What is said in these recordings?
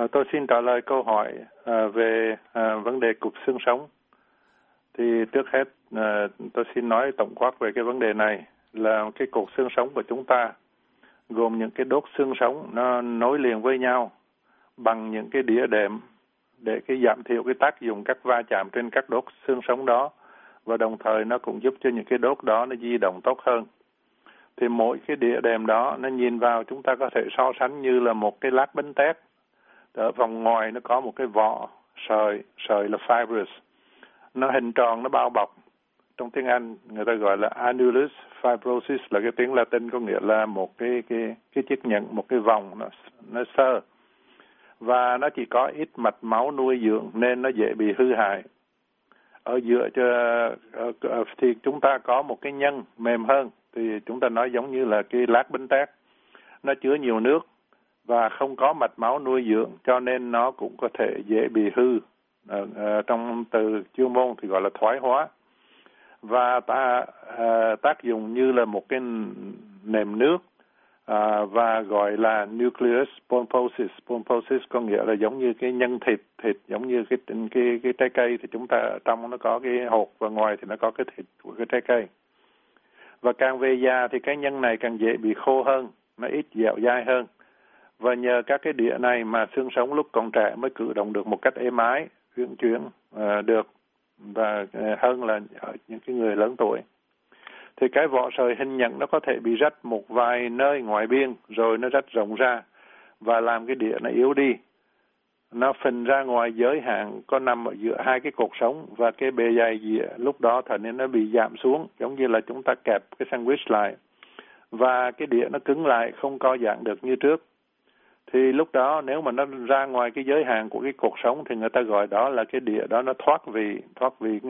À, tôi xin trả lời câu hỏi à, về à, vấn đề cục xương sống. Thì trước hết à, tôi xin nói tổng quát về cái vấn đề này là cái cột xương sống của chúng ta gồm những cái đốt xương sống nó nối liền với nhau bằng những cái đĩa đệm để cái giảm thiểu cái tác dụng các va chạm trên các đốt xương sống đó và đồng thời nó cũng giúp cho những cái đốt đó nó di động tốt hơn. Thì mỗi cái đĩa đệm đó nó nhìn vào chúng ta có thể so sánh như là một cái lát bánh tét. Ở vòng ngoài nó có một cái vỏ sợi, sợi là fibrous. Nó hình tròn, nó bao bọc. Trong tiếng Anh người ta gọi là annulus fibrosis là cái tiếng Latin có nghĩa là một cái cái cái chiếc nhẫn, một cái vòng nó nó sơ và nó chỉ có ít mạch máu nuôi dưỡng nên nó dễ bị hư hại. Ở giữa cho thì chúng ta có một cái nhân mềm hơn thì chúng ta nói giống như là cái lát bánh tét. Nó chứa nhiều nước và không có mạch máu nuôi dưỡng cho nên nó cũng có thể dễ bị hư. À, à, trong từ chuyên môn thì gọi là thoái hóa và ta à, tác dụng như là một cái nệm nước à, và gọi là nucleus pulposus. Pulposus có nghĩa là giống như cái nhân thịt, thịt giống như cái cái cái trái cây thì chúng ta trong nó có cái hột và ngoài thì nó có cái thịt của cái trái cây. Và càng về già thì cái nhân này càng dễ bị khô hơn, nó ít dẻo dai hơn. Và nhờ các cái đĩa này mà xương sống lúc còn trẻ mới cử động được một cách êm ái, uyển chuyển uh, được và ờ, hơn là ở những cái người lớn tuổi. Thì cái vỏ sợi hình nhận nó có thể bị rách một vài nơi ngoài biên rồi nó rách rộng ra và làm cái đĩa nó yếu đi. Nó phình ra ngoài giới hạn có nằm ở giữa hai cái cột sống và cái bề dày dĩa lúc đó thành nên nó bị giảm xuống giống như là chúng ta kẹp cái sandwich lại. Và cái đĩa nó cứng lại không co giãn được như trước thì lúc đó nếu mà nó ra ngoài cái giới hạn của cái cuộc sống thì người ta gọi đó là cái địa đó nó thoát vị thoát vị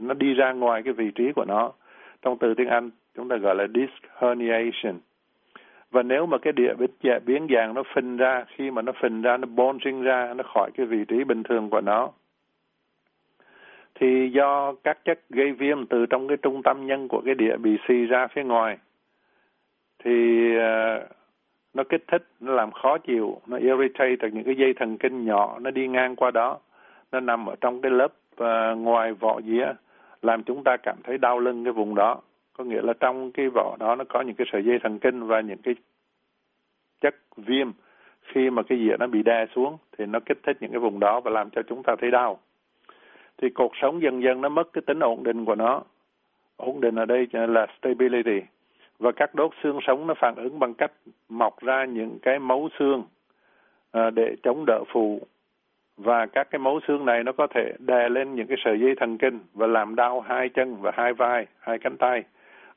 nó đi ra ngoài cái vị trí của nó. Trong từ tiếng Anh chúng ta gọi là disc herniation và nếu mà cái địa biến, biến dạng nó phình ra khi mà nó phình ra nó bulging ra nó khỏi cái vị trí bình thường của nó thì do các chất gây viêm từ trong cái trung tâm nhân của cái địa bị xì ra phía ngoài thì uh, nó kích thích nó làm khó chịu nó irritate được những cái dây thần kinh nhỏ nó đi ngang qua đó. Nó nằm ở trong cái lớp uh, ngoài vỏ dĩa làm chúng ta cảm thấy đau lưng cái vùng đó. Có nghĩa là trong cái vỏ đó nó có những cái sợi dây thần kinh và những cái chất viêm. Khi mà cái dĩa nó bị đè xuống thì nó kích thích những cái vùng đó và làm cho chúng ta thấy đau. Thì cuộc sống dần dần nó mất cái tính ổn định của nó. Ổn định ở đây là stability và các đốt xương sống nó phản ứng bằng cách mọc ra những cái mấu xương à, để chống đỡ phù và các cái mấu xương này nó có thể đè lên những cái sợi dây thần kinh và làm đau hai chân và hai vai, hai cánh tay.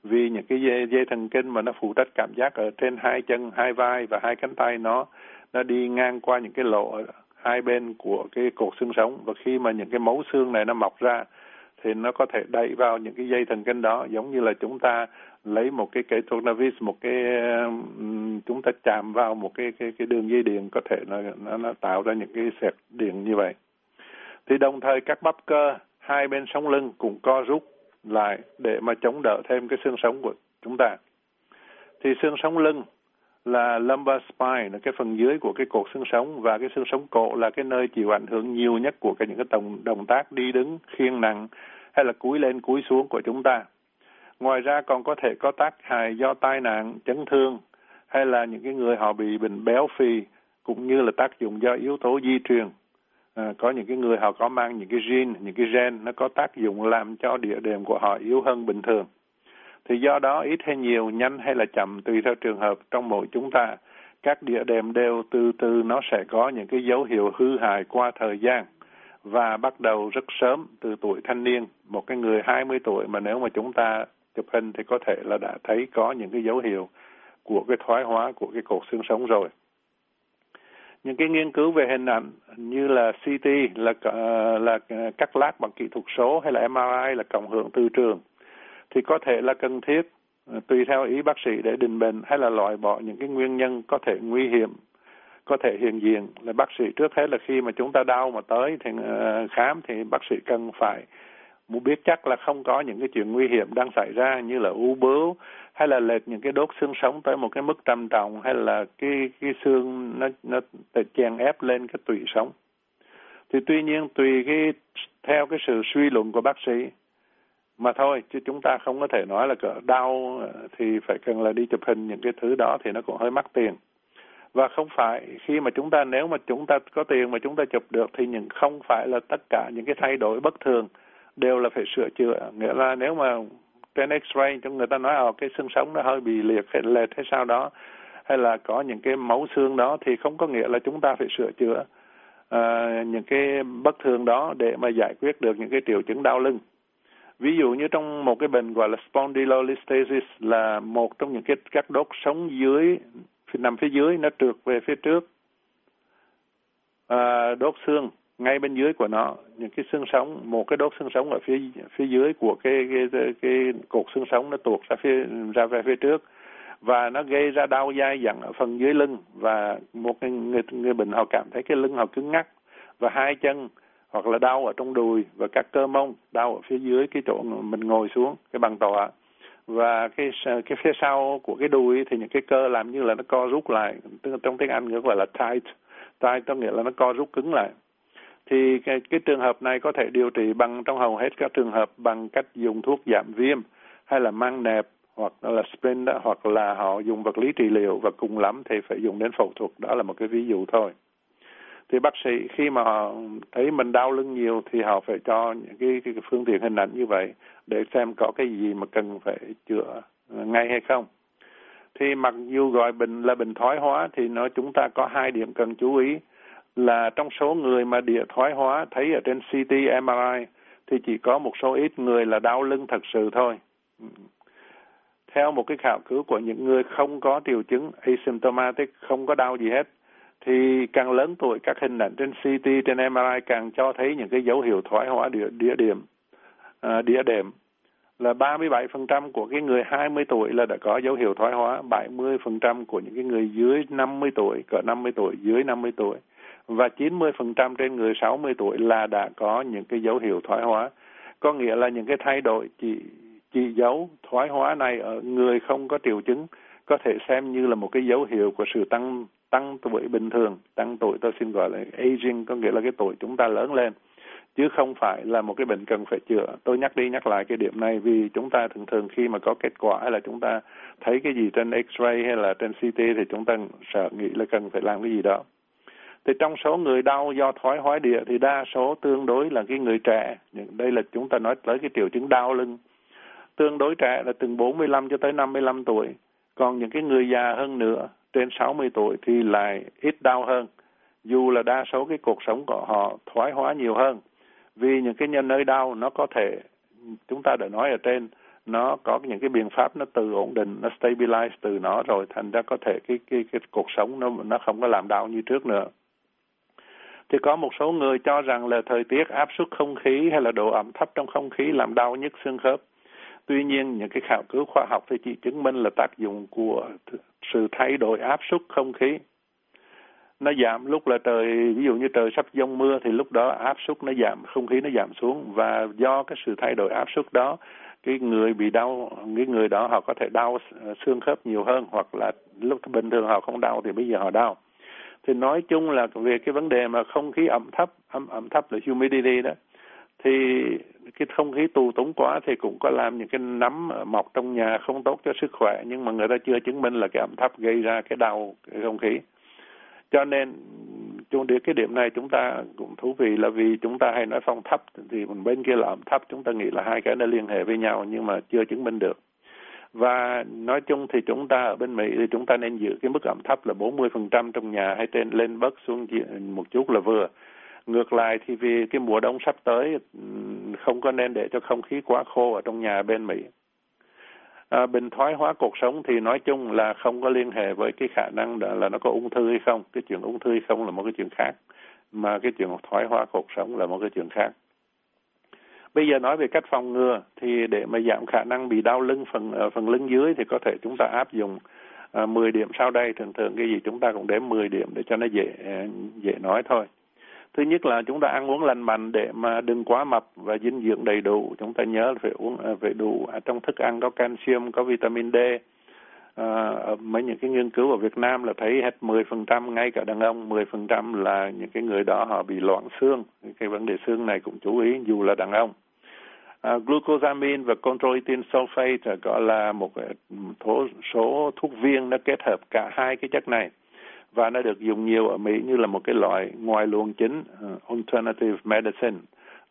Vì những cái dây, dây thần kinh mà nó phụ trách cảm giác ở trên hai chân, hai vai và hai cánh tay nó nó đi ngang qua những cái lỗ ở hai bên của cái cột xương sống và khi mà những cái mấu xương này nó mọc ra thì nó có thể đẩy vào những cái dây thần kinh đó. Giống như là chúng ta lấy một cái cái tornavis một cái chúng ta chạm vào một cái cái cái đường dây điện có thể nó nó, nó tạo ra những cái sẹt điện như vậy. Thì đồng thời các bắp cơ hai bên sống lưng cũng co rút lại để mà chống đỡ thêm cái xương sống của chúng ta. Thì xương sống lưng là lumbar spine là cái phần dưới của cái cột xương sống và cái xương sống cổ là cái nơi chịu ảnh hưởng nhiều nhất của cái những cái động động tác đi đứng khiêng nặng hay là cúi lên cúi xuống của chúng ta Ngoài ra còn có thể có tác hại do tai nạn, chấn thương hay là những cái người họ bị bệnh béo phì cũng như là tác dụng do yếu tố di truyền. À, có những cái người họ có mang những cái gene, những cái gen nó có tác dụng làm cho địa đệm của họ yếu hơn bình thường. Thì do đó ít hay nhiều, nhanh hay là chậm tùy theo trường hợp trong mỗi chúng ta, các địa đệm đều từ từ nó sẽ có những cái dấu hiệu hư hại qua thời gian và bắt đầu rất sớm từ tuổi thanh niên. Một cái người 20 tuổi mà nếu mà chúng ta chụp hình thì có thể là đã thấy có những cái dấu hiệu của cái thoái hóa của cái cột xương sống rồi. Những cái nghiên cứu về hình ảnh như là CT là ờ, là ờ, cắt lát bằng kỹ thuật số hay là MRI là cộng hưởng từ trường thì có thể là cần thiết à, tùy theo ý bác sĩ để định bệnh hay là loại bỏ những cái nguyên nhân có thể nguy hiểm có thể hiện diện. Là bác sĩ trước hết là khi mà chúng ta đau mà tới thì uh, khám thì bác sĩ cần phải muốn biết chắc là không có những cái chuyện nguy hiểm đang xảy ra như là u bướu hay là lệch những cái đốt xương sống tới một cái mức trầm trọng hay là cái cái xương nó nó chèn ép lên cái tủy sống. Thì tuy nhiên tùy cái theo cái sự suy luận của bác sĩ mà thôi chứ chúng ta không có thể nói là cỡ đau thì phải cần là đi chụp hình những cái thứ đó thì nó cũng hơi mắc tiền. Và không phải khi mà chúng ta nếu mà chúng ta có tiền mà chúng ta chụp được thì những không phải là tất cả những cái thay đổi bất thường đều là phải sửa chữa. Nghĩa là nếu mà trên x-ray cho người ta nói ở ờ, cái xương sống nó hơi bị liệt hay lệch hay sao đó hay là có những cái máu xương đó thì không có nghĩa là chúng ta phải sửa chữa uh, những cái bất thường đó để mà giải quyết được những cái triệu chứng đau lưng ví dụ như trong một cái bệnh gọi là spondylolisthesis là một trong những cái các đốt sống dưới nằm phía dưới nó trượt về phía trước. À, đốt xương ngay bên dưới của nó những cái xương sống một cái đốt xương sống ở phía phía dưới của cái cái cái, cái cột xương sống nó tuột ra phía ra về phía trước. Và nó gây ra đau dai dẳng ở phần dưới lưng và một người, người người bệnh họ cảm thấy cái lưng họ cứng ngắc và hai chân hoặc là đau ở trong đùi và các cơ mông đau ở phía dưới cái chỗ mình ngồi xuống cái bàn tọa. Và cái cái phía sau của cái đùi thì những cái cơ làm như là nó co rút lại trong tiếng Anh gọi là tight. Tight có nghĩa là nó co rút cứng lại. Thì cái, cái trường hợp này có thể điều trị bằng trong hầu hết các trường hợp bằng cách dùng thuốc giảm viêm hay là mang nẹp hoặc là splint hoặc là họ dùng vật lý trị liệu. Và cùng lắm thì phải dùng đến phẫu thuật. Đó là một cái ví dụ thôi thì bác sĩ khi mà họ thấy mình đau lưng nhiều thì họ phải cho những cái, cái, cái phương tiện hình ảnh như vậy để xem có cái gì mà cần phải chữa ngay hay không thì mặc dù gọi bệnh là bệnh thoái hóa thì nó chúng ta có hai điểm cần chú ý là trong số người mà địa thoái hóa thấy ở trên CT, MRI thì chỉ có một số ít người là đau lưng thật sự thôi. Theo một cái khảo cứu của những người không có triệu chứng asymptomatic, không có đau gì hết, thì càng lớn tuổi các hình ảnh trên CT, trên MRI càng cho thấy những cái dấu hiệu thoái hóa địa, địa điểm, à, địa điểm là 37% của cái người 20 tuổi là đã có dấu hiệu thoái hóa, 70% của những cái người dưới 50 tuổi, cỡ 50 tuổi, dưới 50 tuổi và 90% trên người 60 tuổi là đã có những cái dấu hiệu thoái hóa. Có nghĩa là những cái thay đổi chỉ chỉ dấu thoái hóa này ở người không có triệu chứng có thể xem như là một cái dấu hiệu của sự tăng tăng tuổi bình thường, tăng tuổi tôi xin gọi là aging có nghĩa là cái tuổi chúng ta lớn lên. Chứ không phải là một cái bệnh cần phải chữa. Tôi nhắc đi nhắc lại cái điểm này vì chúng ta thường thường khi mà có kết quả hay là chúng ta thấy cái gì trên X-ray hay là trên CT thì chúng ta sợ nghĩ là cần phải làm cái gì đó. Thì trong số người đau do thoái hóa địa thì đa số tương đối là cái người trẻ. Đây là chúng ta nói tới cái triệu chứng đau lưng. Tương đối trẻ là từ 45 cho tới 55 tuổi. Còn những cái người già hơn nữa trên 60 tuổi thì lại ít đau hơn dù là đa số cái cuộc sống của họ thoái hóa nhiều hơn vì những cái nhân nơi đau nó có thể chúng ta đã nói ở trên nó có những cái biện pháp nó tự ổn định nó stabilize từ nó rồi thành ra có thể cái cái cái cuộc sống nó nó không có làm đau như trước nữa thì có một số người cho rằng là thời tiết áp suất không khí hay là độ ẩm thấp trong không khí làm đau nhức xương khớp. Tuy nhiên, những cái khảo cứu khoa học thì chỉ chứng minh là tác dụng của sự thay đổi áp suất không khí. Nó giảm lúc là trời, ví dụ như trời sắp giông mưa thì lúc đó áp suất nó giảm, không khí nó giảm xuống và do cái sự thay đổi áp suất đó, cái người bị đau, cái người đó họ có thể đau xương khớp nhiều hơn hoặc là lúc bình thường họ không đau thì bây giờ họ đau thì nói chung là về cái vấn đề mà không khí ẩm thấp ẩm ẩm thấp là humidity đó thì cái không khí tù túng quá thì cũng có làm những cái nấm mọc trong nhà không tốt cho sức khỏe, nhưng mà người ta chưa chứng minh là cái ẩm thấp gây ra cái đau cái không khí cho nên chung đến cái điểm này chúng ta cũng thú vị là vì chúng ta hay nói phong thấp, thì bên kia là ẩm thấp, chúng ta nghĩ là hai cái nó liên hệ với nhau nhưng mà chưa chứng minh được và nói chung thì chúng ta ở bên Mỹ thì chúng ta nên giữ cái mức ẩm thấp là 40% trong nhà, hay trên, lên bớt xuống một chút là vừa. Ngược lại thì vì cái mùa đông sắp tới không có nên để cho không khí quá khô ở trong nhà bên Mỹ. À, bệnh thoái hóa cuộc sống thì nói chung là không có liên hệ với cái khả năng đó là nó có ung thư hay không. Cái chuyện ung thư hay không là một cái chuyện khác. Mà cái chuyện thoái hóa cuộc sống là một cái chuyện khác. Bây giờ nói về cách phòng ngừa thì để mà giảm khả năng bị đau lưng phần ờ, phần lưng dưới thì có thể chúng ta áp dụng à, 10 điểm sau đây thường thường cái gì chúng ta cũng đếm 10 điểm để cho nó dễ dễ nói thôi thứ nhất là chúng ta ăn uống lành mạnh để mà đừng quá mập và dinh dưỡng đầy đủ. Chúng ta nhớ phải uống à, phải đủ à, trong thức ăn có canxi có vitamin D. À, mấy những cái nghiên cứu ở Việt Nam là thấy hết 10% ngay cả đàn ông 10% là những cái người đó họ bị loãng xương. Cái vấn đề xương này cũng chú ý dù là đàn ông. À, glucosamine và chondroitin sulfate à, gọi là một à, thố, số thuốc viên nó kết hợp cả hai cái chất này và nó được dùng nhiều ở Mỹ như là một cái loại ngoài luồng chính uh, alternative medicine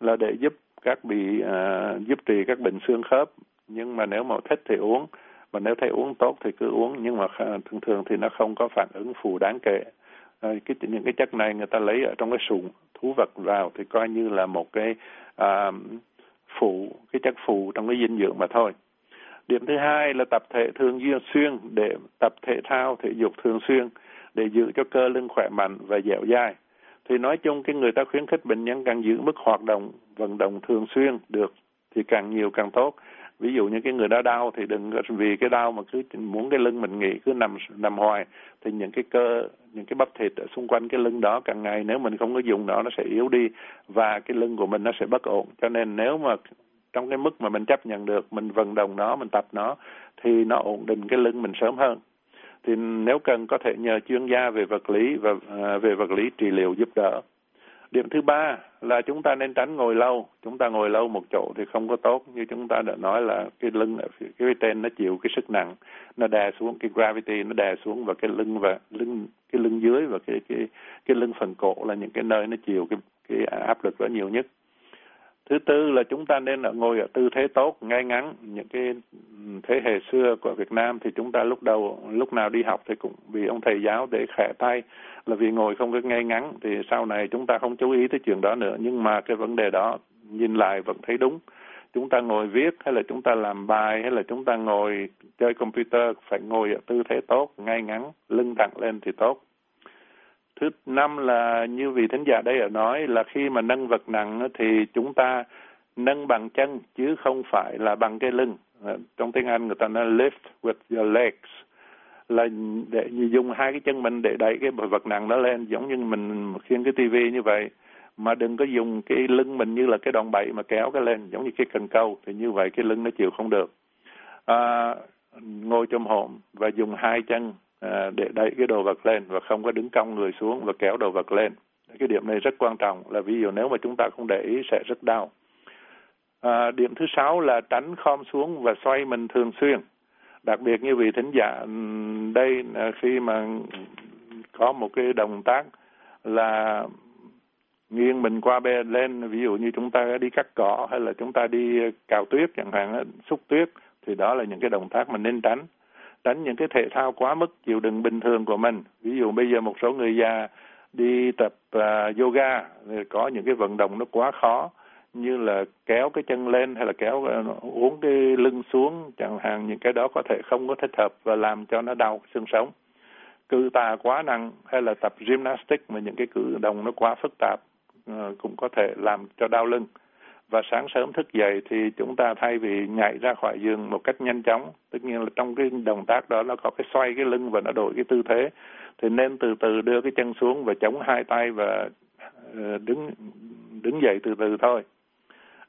là để giúp các bị uh, giúp trị các bệnh xương khớp. Nhưng mà nếu mà thích thì uống và nếu thấy uống tốt thì cứ uống. Nhưng mà thường thường thì nó không có phản ứng phụ đáng kể. À, cái những cái chất này người ta lấy ở trong cái sụn thú vật vào thì coi như là một cái à, phụ cái chất phụ trong cái dinh dưỡng mà thôi. Điểm thứ hai là tập thể thường xuyên để tập thể thao thể dục thường xuyên để giữ cho cơ lưng khỏe mạnh và dẻo dai. Thì nói chung cái người ta khuyến khích bệnh nhân càng giữ mức hoạt động, vận động thường xuyên được thì càng nhiều càng tốt. Ví dụ như cái người đó đau thì đừng vì cái đau mà cứ muốn cái lưng mình nghỉ, cứ nằm nằm hoài, thì những cái cơ, những cái bắp thịt ở xung quanh cái lưng đó càng ngày nếu mình không có dùng nó nó sẽ yếu đi và cái lưng của mình nó sẽ bất ổn. Cho nên nếu mà trong cái mức mà mình chấp nhận được, mình vận động nó, mình tập nó thì nó ổn định cái lưng mình sớm hơn thì nếu cần có thể nhờ chuyên gia về vật lý và à, về vật lý trị liệu giúp đỡ. Điểm thứ ba là chúng ta nên tránh ngồi lâu. Chúng ta ngồi lâu một chỗ thì không có tốt. Như chúng ta đã nói là cái lưng cái trên nó chịu cái sức nặng, nó đè xuống, cái gravity nó đè xuống và cái lưng và lưng, cái lưng dưới và cái cái cái lưng phần cổ là những cái nơi nó chịu cái cái áp lực đó nhiều nhất. Thứ tư là chúng ta nên ngồi ở tư thế tốt, ngay ngắn, những cái thế hệ xưa của Việt Nam thì chúng ta lúc đầu, lúc nào đi học thì cũng vì ông thầy giáo để khẽ tay là vì ngồi không có ngay ngắn thì sau này chúng ta không chú ý tới chuyện đó nữa. Nhưng mà cái vấn đề đó nhìn lại vẫn thấy đúng. Chúng ta ngồi viết hay là chúng ta làm bài hay là chúng ta ngồi chơi computer phải ngồi ở tư thế tốt, ngay ngắn, lưng thẳng lên thì tốt. Thứ năm là như vị thính giả đây ở nói là khi mà nâng vật nặng thì chúng ta nâng bằng chân chứ không phải là bằng cái lưng. Ờ, trong tiếng Anh người ta nói lift with your legs là để dùng hai cái chân mình để đẩy cái vật nặng đó lên giống như mình khiêng cái tivi như vậy. Mà đừng có dùng cái lưng mình như là cái đòn bẩy mà kéo cái lên giống như cái cần câu thì như vậy cái lưng nó chịu không được. À, ngồi trong hộm và dùng hai chân à, để đẩy cái đồ vật lên và không có đứng cong người xuống và kéo đồ vật lên. Cái điểm này rất quan trọng là ví dụ nếu mà chúng ta không để ý sẽ rất đau à, điểm thứ sáu là tránh khom xuống và xoay mình thường xuyên. Đặc biệt như vị thính giả ừ, đây à, khi mà có một cái động tác là nghiêng mình qua bên lên ví dụ như chúng ta đi cắt cỏ hay là chúng ta đi cào tuyết chẳng hạn xúc tuyết thì đó là những cái động tác mình nên tránh. Tránh những cái thể thao quá mức chịu đựng bình thường của mình. Ví dụ bây giờ một số người già đi tập uh, yoga có những cái vận động nó quá khó như là kéo cái chân lên hay là kéo ờ, uống cái lưng xuống, chẳng hạn những cái đó có thể không có thích hợp và làm cho nó đau xương sống. Cử tà quá nặng hay là tập gymnastics mà những cái cử động nó quá phức tạp ờ, cũng có thể làm cho đau lưng. Và sáng sớm thức dậy thì chúng ta thay vì nhảy ra khỏi giường một cách nhanh chóng, tất nhiên là trong cái động tác đó nó có cái xoay cái lưng và nó đổi cái tư thế, thì nên từ từ đưa cái chân xuống và chống hai tay và ờ, đứng đứng dậy từ từ thôi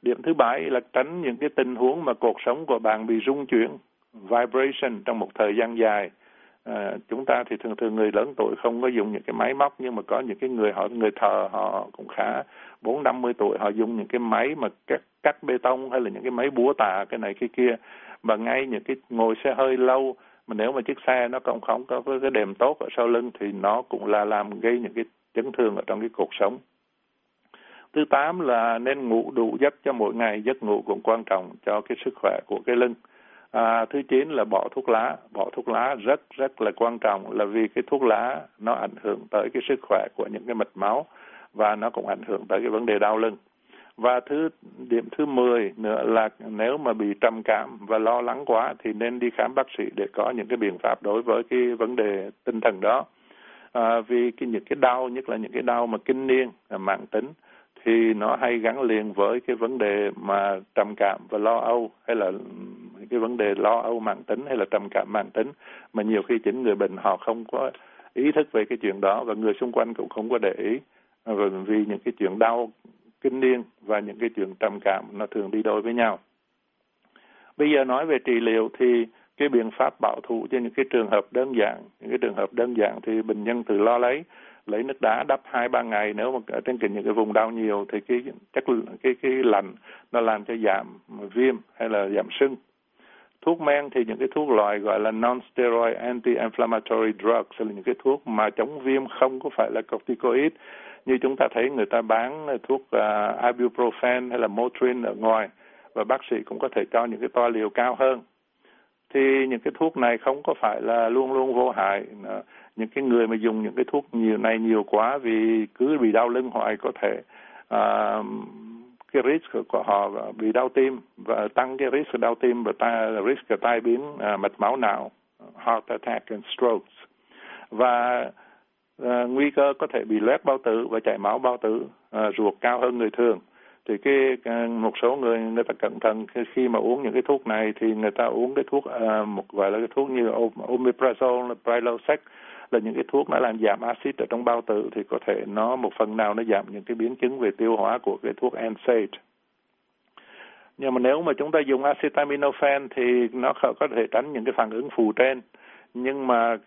điểm thứ bảy là tránh những cái tình huống mà cuộc sống của bạn bị rung chuyển vibration trong một thời gian dài. À, chúng ta thì thường thường người lớn tuổi không có dùng những cái máy móc nhưng mà có những cái người họ người thờ họ cũng khá bốn năm mươi tuổi họ dùng những cái máy mà cắt cắt bê tông hay là những cái máy búa tạ cái này cái kia. Mà ngay những cái ngồi xe hơi lâu mà nếu mà chiếc xe nó không không có cái đệm tốt ở sau lưng thì nó cũng là làm gây những cái chấn thương ở trong cái cuộc sống thứ tám là nên ngủ đủ giấc cho mỗi ngày. Giấc ngủ cũng quan trọng cho cái sức khỏe của cái lưng. À, thứ chín là bỏ thuốc lá. Bỏ thuốc lá rất rất là quan trọng là vì cái thuốc lá nó ảnh hưởng tới cái sức khỏe của những cái mạch máu và nó cũng ảnh hưởng tới cái vấn đề đau lưng. Và thứ điểm thứ 10 nữa là nếu mà bị trầm cảm và lo lắng quá thì nên đi khám bác sĩ để có những cái biện pháp đối với cái vấn đề tinh thần đó. À, vì cái những cái đau nhất là những cái đau mà kinh niên à, mạng tính thì nó hay gắn liền với cái vấn đề mà trầm cảm và lo âu, hay là cái vấn đề lo âu mạng tính, hay là trầm cảm mạng tính. Mà nhiều khi chính người bệnh họ không có ý thức về cái chuyện đó, và người xung quanh cũng không có để ý. Và vì những cái chuyện đau kinh niên và những cái chuyện trầm cảm, nó thường đi đôi với nhau. Bây giờ nói về trị liệu thì cái biện pháp bảo thủ cho những cái trường hợp đơn giản, những cái trường hợp đơn giản thì bệnh nhân tự lo lấy lấy nước đá đắp hai ba ngày. Nếu mà ở trên những cái vùng đau nhiều thì cái chắc cái cái lạnh nó làm cho giảm viêm hay là giảm sưng. Thuốc men thì những cái thuốc loại gọi là non-steroid anti-inflammatory drugs là những cái thuốc mà chống viêm không có phải là corticoid. Như chúng ta thấy người ta bán thuốc uh, ibuprofen hay là Motrin ở ngoài và bác sĩ cũng có thể cho những cái toa liều cao hơn. Thì những cái thuốc này không có phải là luôn luôn vô hại những cái người mà dùng những cái thuốc nhiều này nhiều quá vì cứ bị đau lưng hoài có thể uh, cái risk của họ bị đau tim và tăng cái risk đau tim và ta, risk tai biến uh, mạch máu não heart attack and strokes. Và uh, nguy cơ có thể bị loét bao tử và chảy máu bao tử uh, ruột cao hơn người thường. Thì cái một số người người ta cẩn thận khi mà uống những cái thuốc này thì người ta uống cái thuốc uh, một gọi là cái thuốc như omeprazole, prilosec là những cái thuốc nó làm giảm axit ở trong bao tử thì có thể nó một phần nào nó giảm những cái biến chứng về tiêu hóa của cái thuốc NSAID. Nhưng mà nếu mà chúng ta dùng acetaminophen thì nó có thể tránh những cái phản ứng phụ trên. Nhưng mà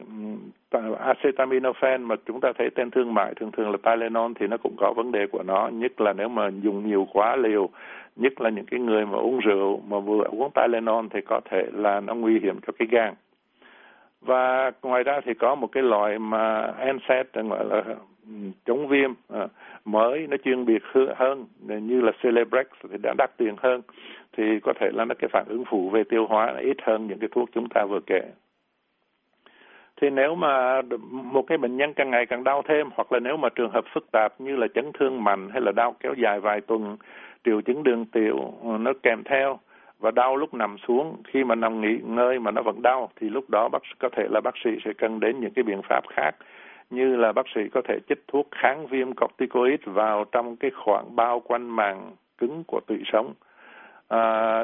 acetaminophen mà chúng ta thấy tên thương mại thường thường là Tylenol thì nó cũng có vấn đề của nó, nhất là nếu mà dùng nhiều quá liều, nhất là những cái người mà uống rượu mà vừa uống Tylenol thì có thể là nó nguy hiểm cho cái gan và ngoài ra thì có một cái loại mà NSAID gọi là ừ, chống viêm à, mới nó chuyên biệt hơn như là Celebrex thì đã đắt tiền hơn. Thì có thể là nó cái phản ứng phụ về tiêu hóa ít hơn những cái thuốc chúng ta vừa kể. Thì nếu mà một cái bệnh nhân càng ngày càng đau thêm hoặc là nếu mà trường hợp phức tạp như là chấn thương mạnh hay là đau kéo dài vài tuần triệu chứng đường tiểu ừ, nó kèm theo và đau lúc nằm xuống khi mà nằm nghỉ ngơi mà nó vẫn đau thì lúc đó bác có thể là bác sĩ sẽ cần đến những cái biện pháp khác. Như là bác sĩ có thể chích thuốc kháng viêm corticoid vào trong cái khoảng bao quanh màng cứng của tủy sống. À,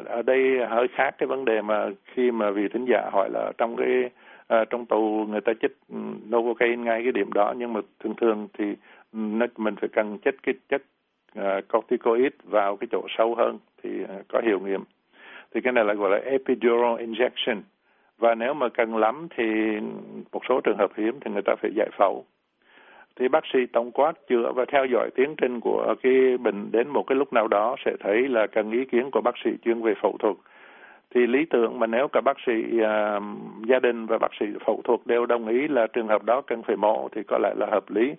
ở đây hơi khác cái vấn đề mà khi mà vị thính giả hỏi là trong cái à, trong tù người ta chích ừ, novocaine ngay cái điểm đó nhưng mà thường thường thì ừ, nó, mình phải cần chích cái chất uh, corticoid vào cái chỗ sâu hơn thì uh, có hiệu nghiệm thì cái này là gọi là epidural injection. Và nếu mà cần lắm thì một số trường hợp hiếm thì người ta phải giải phẫu. Thì bác sĩ tổng quát chữa và theo dõi tiến trình của cái bệnh đến một cái lúc nào đó sẽ thấy là cần ý kiến của bác sĩ chuyên về phẫu thuật. Thì lý tưởng mà nếu cả bác sĩ uh, gia đình và bác sĩ phẫu thuật đều đồng ý là trường hợp đó cần phải mổ thì có lẽ là hợp lý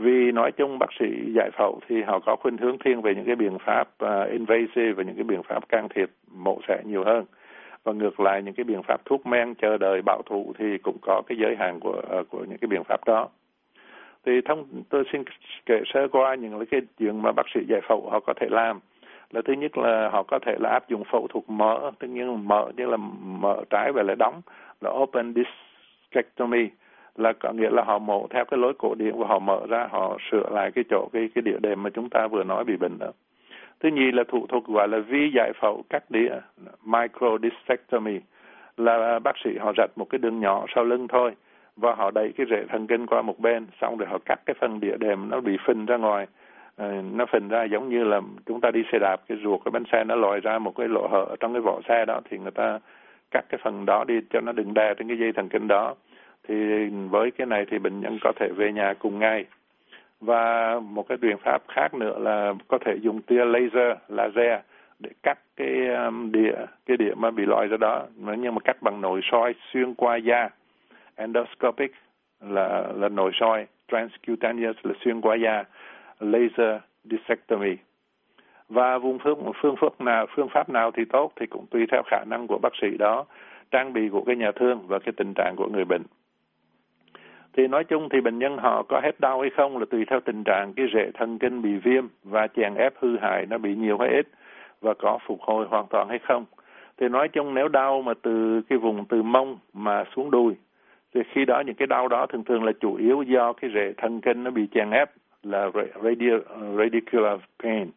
vì nói chung bác sĩ giải phẫu thì họ có khuynh hướng thiên về những cái biện pháp uh, invasive và những cái biện pháp can thiệp mổ xẻ nhiều hơn. Và ngược lại những cái biện pháp thuốc men chờ đợi bảo thủ thì cũng có cái giới hạn của uh, của những cái biện pháp đó. Thì thông tôi xin kể sơ qua những cái chuyện mà bác sĩ giải phẫu họ có thể làm. Là thứ nhất là họ có thể là áp dụng phẫu thuật mở tất nhiên mở như là mở trái và lại đóng là open discectomy là có nghĩa là họ mổ theo cái lối cổ điển và họ mở ra họ sửa lại cái chỗ cái cái địa điểm mà chúng ta vừa nói bị bệnh đó. Thứ nhì là thủ thuật gọi là vi giải phẫu cắt đĩa microdiscectomy là bác sĩ họ rạch một cái đường nhỏ sau lưng thôi và họ đẩy cái rễ thần kinh qua một bên xong rồi họ cắt cái phần địa đệm nó bị phình ra ngoài. À, nó phình ra giống như là chúng ta đi xe đạp cái ruột cái bánh xe nó lòi ra một cái lỗ hở trong cái vỏ xe đó thì người ta cắt cái phần đó đi cho nó đừng đè trên cái dây thần kinh đó thì với cái này thì bệnh nhân có thể về nhà cùng ngay. Và một cái biện pháp khác nữa là có thể dùng tia laser laser để cắt cái um, địa cái địa mà bị loại ra đó. Nhưng mà cắt bằng nội soi xuyên qua da. Endoscopic là là nội soi, transcutaneous là xuyên qua da. Laser discectomy. Và vùng phương phương pháp nào, phương pháp nào thì tốt thì cũng tùy theo khả năng của bác sĩ đó, trang bị của cái nhà thương và cái tình trạng của người bệnh thì nói chung thì bệnh nhân họ có hết đau hay không là tùy theo tình trạng cái rễ thần kinh bị viêm và chèn ép hư hại nó bị nhiều hay ít và có phục hồi hoàn toàn hay không. Thì nói chung nếu đau mà từ cái vùng từ mông mà xuống đùi thì khi đó những cái đau đó thường thường là chủ yếu do cái rễ thần kinh nó bị chèn ép là radial, radicular pain.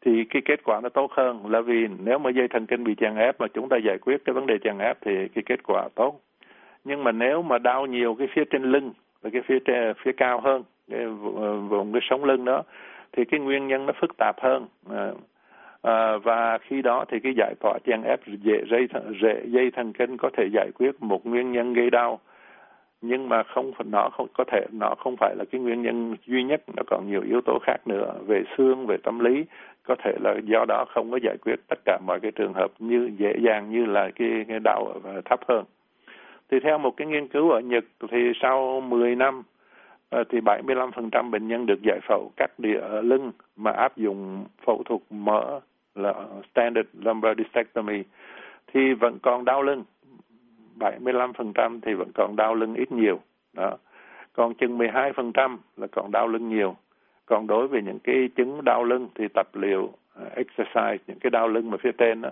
Thì cái kết quả nó tốt hơn là vì nếu mà dây thần kinh bị chèn ép mà chúng ta giải quyết cái vấn đề chèn ép thì cái kết quả tốt nhưng mà nếu mà đau nhiều cái phía trên lưng và cái phía trên, phía cao hơn cái ờ, vùng cái sống lưng đó thì cái nguyên nhân nó phức tạp hơn. À, à, và khi đó thì cái giải tỏa chèn ép dễ dây dễ dây thần kinh có thể giải quyết một nguyên nhân gây đau. Nhưng mà không nó không có thể nó không phải là cái nguyên nhân duy nhất nó còn nhiều yếu tố khác nữa về xương về tâm lý. Có thể là do đó không có giải quyết tất cả mọi cái trường hợp như dễ dàng như là cái, cái đau thấp hơn thì theo một cái nghiên cứu ở Nhật thì sau 10 năm ờ, thì 75% bệnh nhân được giải phẫu cắt đĩa ở lưng mà áp dụng phẫu thuật mở là standard lumbar discectomy thì vẫn còn đau lưng. 75% thì vẫn còn đau lưng ít nhiều, đó. Còn chừng 12% là còn đau lưng nhiều. Còn đối với những cái chứng đau lưng thì tập liệu ờ, exercise, những cái đau lưng mà phía trên đó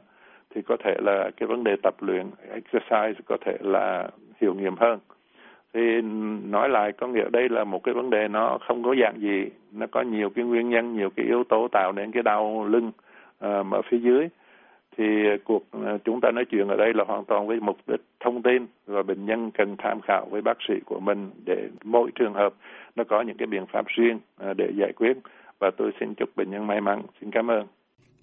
thì có thể là cái vấn đề tập luyện exercise có thể là hiệu nghiệm hơn. Thì nói lại có nghĩa đây là một cái vấn đề nó không có dạng gì nó có nhiều cái nguyên nhân nhiều cái yếu tố tạo nên cái đau lưng uh, ở phía dưới. Thì cuộc uh, chúng ta nói chuyện ở đây là hoàn toàn với mục đích thông tin và bệnh nhân cần tham khảo với bác sĩ của mình để mỗi trường hợp nó có những cái biện pháp riêng uh, để giải quyết. Và tôi xin chúc bệnh nhân may mắn. Xin cảm ơn.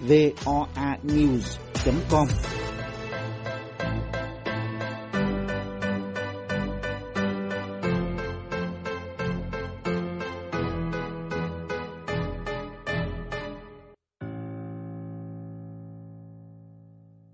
voanews.com